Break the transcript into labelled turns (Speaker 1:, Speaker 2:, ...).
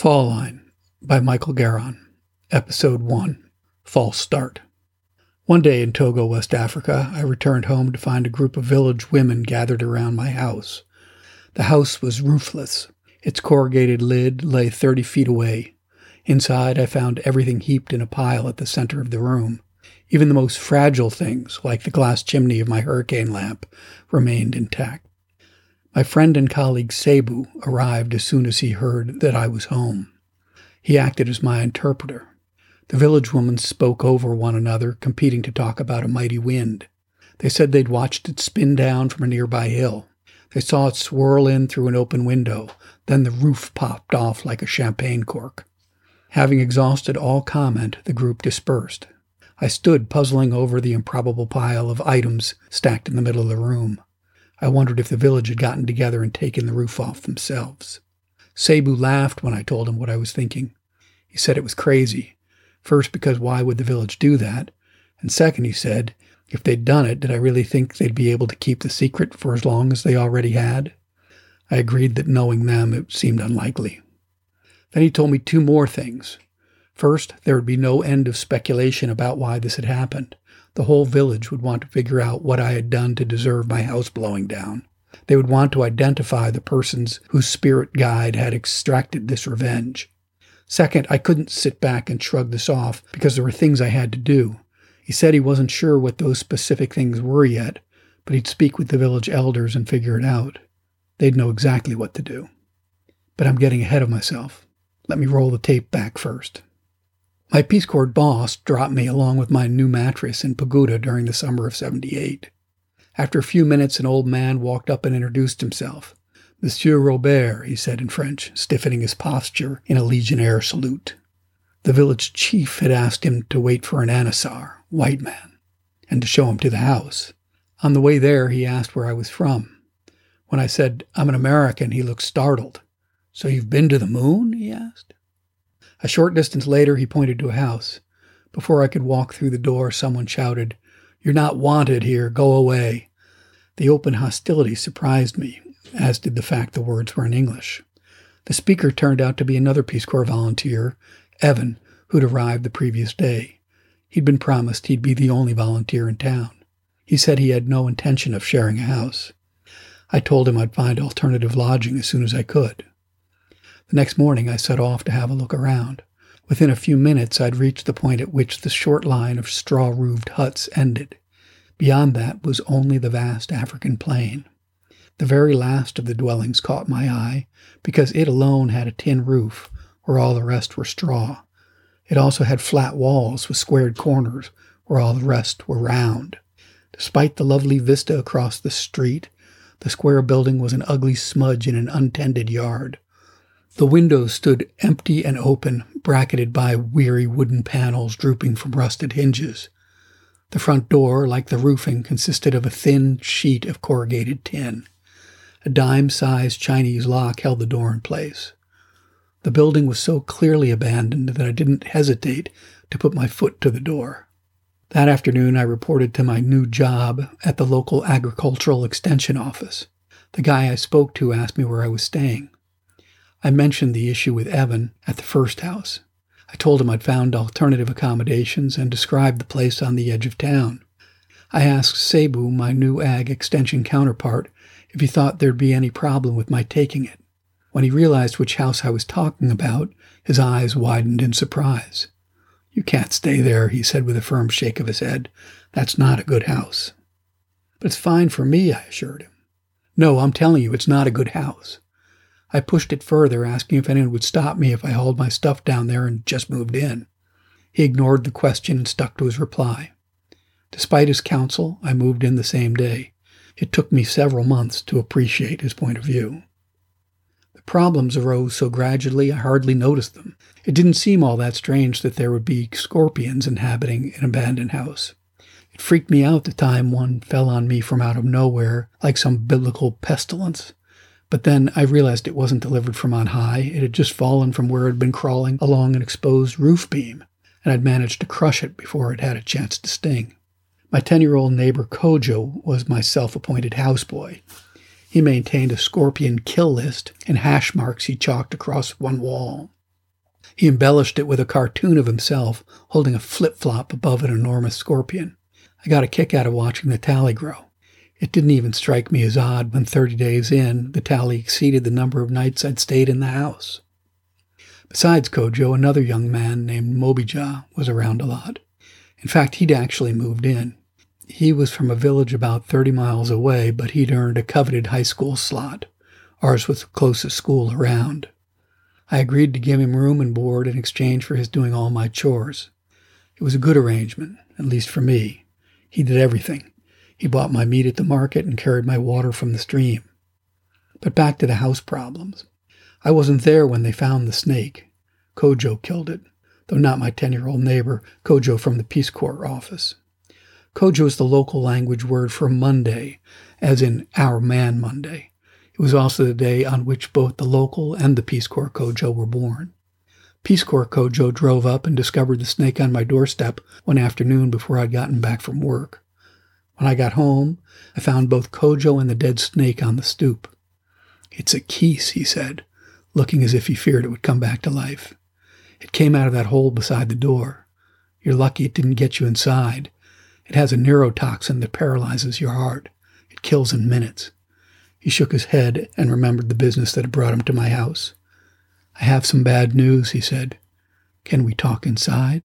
Speaker 1: Fall Line by Michael Garon, Episode 1 False Start. One day in Togo, West Africa, I returned home to find a group of village women gathered around my house. The house was roofless. Its corrugated lid lay 30 feet away. Inside, I found everything heaped in a pile at the center of the room. Even the most fragile things, like the glass chimney of my hurricane lamp, remained intact. My friend and colleague Cebu arrived as soon as he heard that I was home. He acted as my interpreter. The village women spoke over one another, competing to talk about a mighty wind. They said they'd watched it spin down from a nearby hill. They saw it swirl in through an open window. Then the roof popped off like a champagne cork. Having exhausted all comment, the group dispersed. I stood puzzling over the improbable pile of items stacked in the middle of the room. I wondered if the village had gotten together and taken the roof off themselves. Cebu laughed when I told him what I was thinking. He said it was crazy. First, because why would the village do that? And second, he said, if they'd done it, did I really think they'd be able to keep the secret for as long as they already had? I agreed that knowing them, it seemed unlikely. Then he told me two more things. First, there would be no end of speculation about why this had happened. The whole village would want to figure out what I had done to deserve my house blowing down. They would want to identify the persons whose spirit guide had extracted this revenge. Second, I couldn't sit back and shrug this off because there were things I had to do. He said he wasn't sure what those specific things were yet, but he'd speak with the village elders and figure it out. They'd know exactly what to do. But I'm getting ahead of myself. Let me roll the tape back first. My Peace Corps boss dropped me along with my new mattress in Pagouda during the summer of 78. After a few minutes, an old man walked up and introduced himself. Monsieur Robert, he said in French, stiffening his posture in a legionnaire salute. The village chief had asked him to wait for an Anasar, white man, and to show him to the house. On the way there, he asked where I was from. When I said, I'm an American, he looked startled. So you've been to the moon? he asked. A short distance later, he pointed to a house. Before I could walk through the door, someone shouted, You're not wanted here. Go away. The open hostility surprised me, as did the fact the words were in English. The speaker turned out to be another Peace Corps volunteer, Evan, who'd arrived the previous day. He'd been promised he'd be the only volunteer in town. He said he had no intention of sharing a house. I told him I'd find alternative lodging as soon as I could. The next morning I set off to have a look around. Within a few minutes I'd reached the point at which the short line of straw roofed huts ended. Beyond that was only the vast African plain. The very last of the dwellings caught my eye because it alone had a tin roof, where all the rest were straw. It also had flat walls with squared corners, where all the rest were round. Despite the lovely vista across the street, the square building was an ugly smudge in an untended yard. The windows stood empty and open, bracketed by weary wooden panels drooping from rusted hinges. The front door, like the roofing, consisted of a thin sheet of corrugated tin. A dime sized Chinese lock held the door in place. The building was so clearly abandoned that I didn't hesitate to put my foot to the door. That afternoon, I reported to my new job at the local agricultural extension office. The guy I spoke to asked me where I was staying. I mentioned the issue with Evan at the first house. I told him I'd found alternative accommodations and described the place on the edge of town. I asked Cebu, my new ag extension counterpart, if he thought there'd be any problem with my taking it. When he realized which house I was talking about, his eyes widened in surprise. You can't stay there, he said with a firm shake of his head. That's not a good house. But it's fine for me, I assured him. No, I'm telling you, it's not a good house. I pushed it further, asking if anyone would stop me if I hauled my stuff down there and just moved in. He ignored the question and stuck to his reply. Despite his counsel, I moved in the same day. It took me several months to appreciate his point of view. The problems arose so gradually I hardly noticed them. It didn't seem all that strange that there would be scorpions inhabiting an abandoned house. It freaked me out the time one fell on me from out of nowhere like some biblical pestilence. But then I realized it wasn't delivered from on high. It had just fallen from where it had been crawling along an exposed roof beam, and I'd managed to crush it before it had a chance to sting. My 10 year old neighbor Kojo was my self appointed houseboy. He maintained a scorpion kill list and hash marks he chalked across one wall. He embellished it with a cartoon of himself holding a flip flop above an enormous scorpion. I got a kick out of watching the tally grow. It didn't even strike me as odd when 30 days in, the tally exceeded the number of nights I'd stayed in the house. Besides Kojo, another young man named Mobija was around a lot. In fact, he'd actually moved in. He was from a village about 30 miles away, but he'd earned a coveted high school slot. Ours was the closest school around. I agreed to give him room and board in exchange for his doing all my chores. It was a good arrangement, at least for me. He did everything. He bought my meat at the market and carried my water from the stream. But back to the house problems. I wasn't there when they found the snake. Kojo killed it, though not my 10 year old neighbor, Kojo from the Peace Corps office. Kojo is the local language word for Monday, as in Our Man Monday. It was also the day on which both the local and the Peace Corps Kojo were born. Peace Corps Kojo drove up and discovered the snake on my doorstep one afternoon before I'd gotten back from work. When I got home, I found both Kojo and the dead snake on the stoop. It's a keese, he said, looking as if he feared it would come back to life. It came out of that hole beside the door. You're lucky it didn't get you inside. It has a neurotoxin that paralyzes your heart. It kills in minutes. He shook his head and remembered the business that had brought him to my house. I have some bad news, he said. Can we talk inside?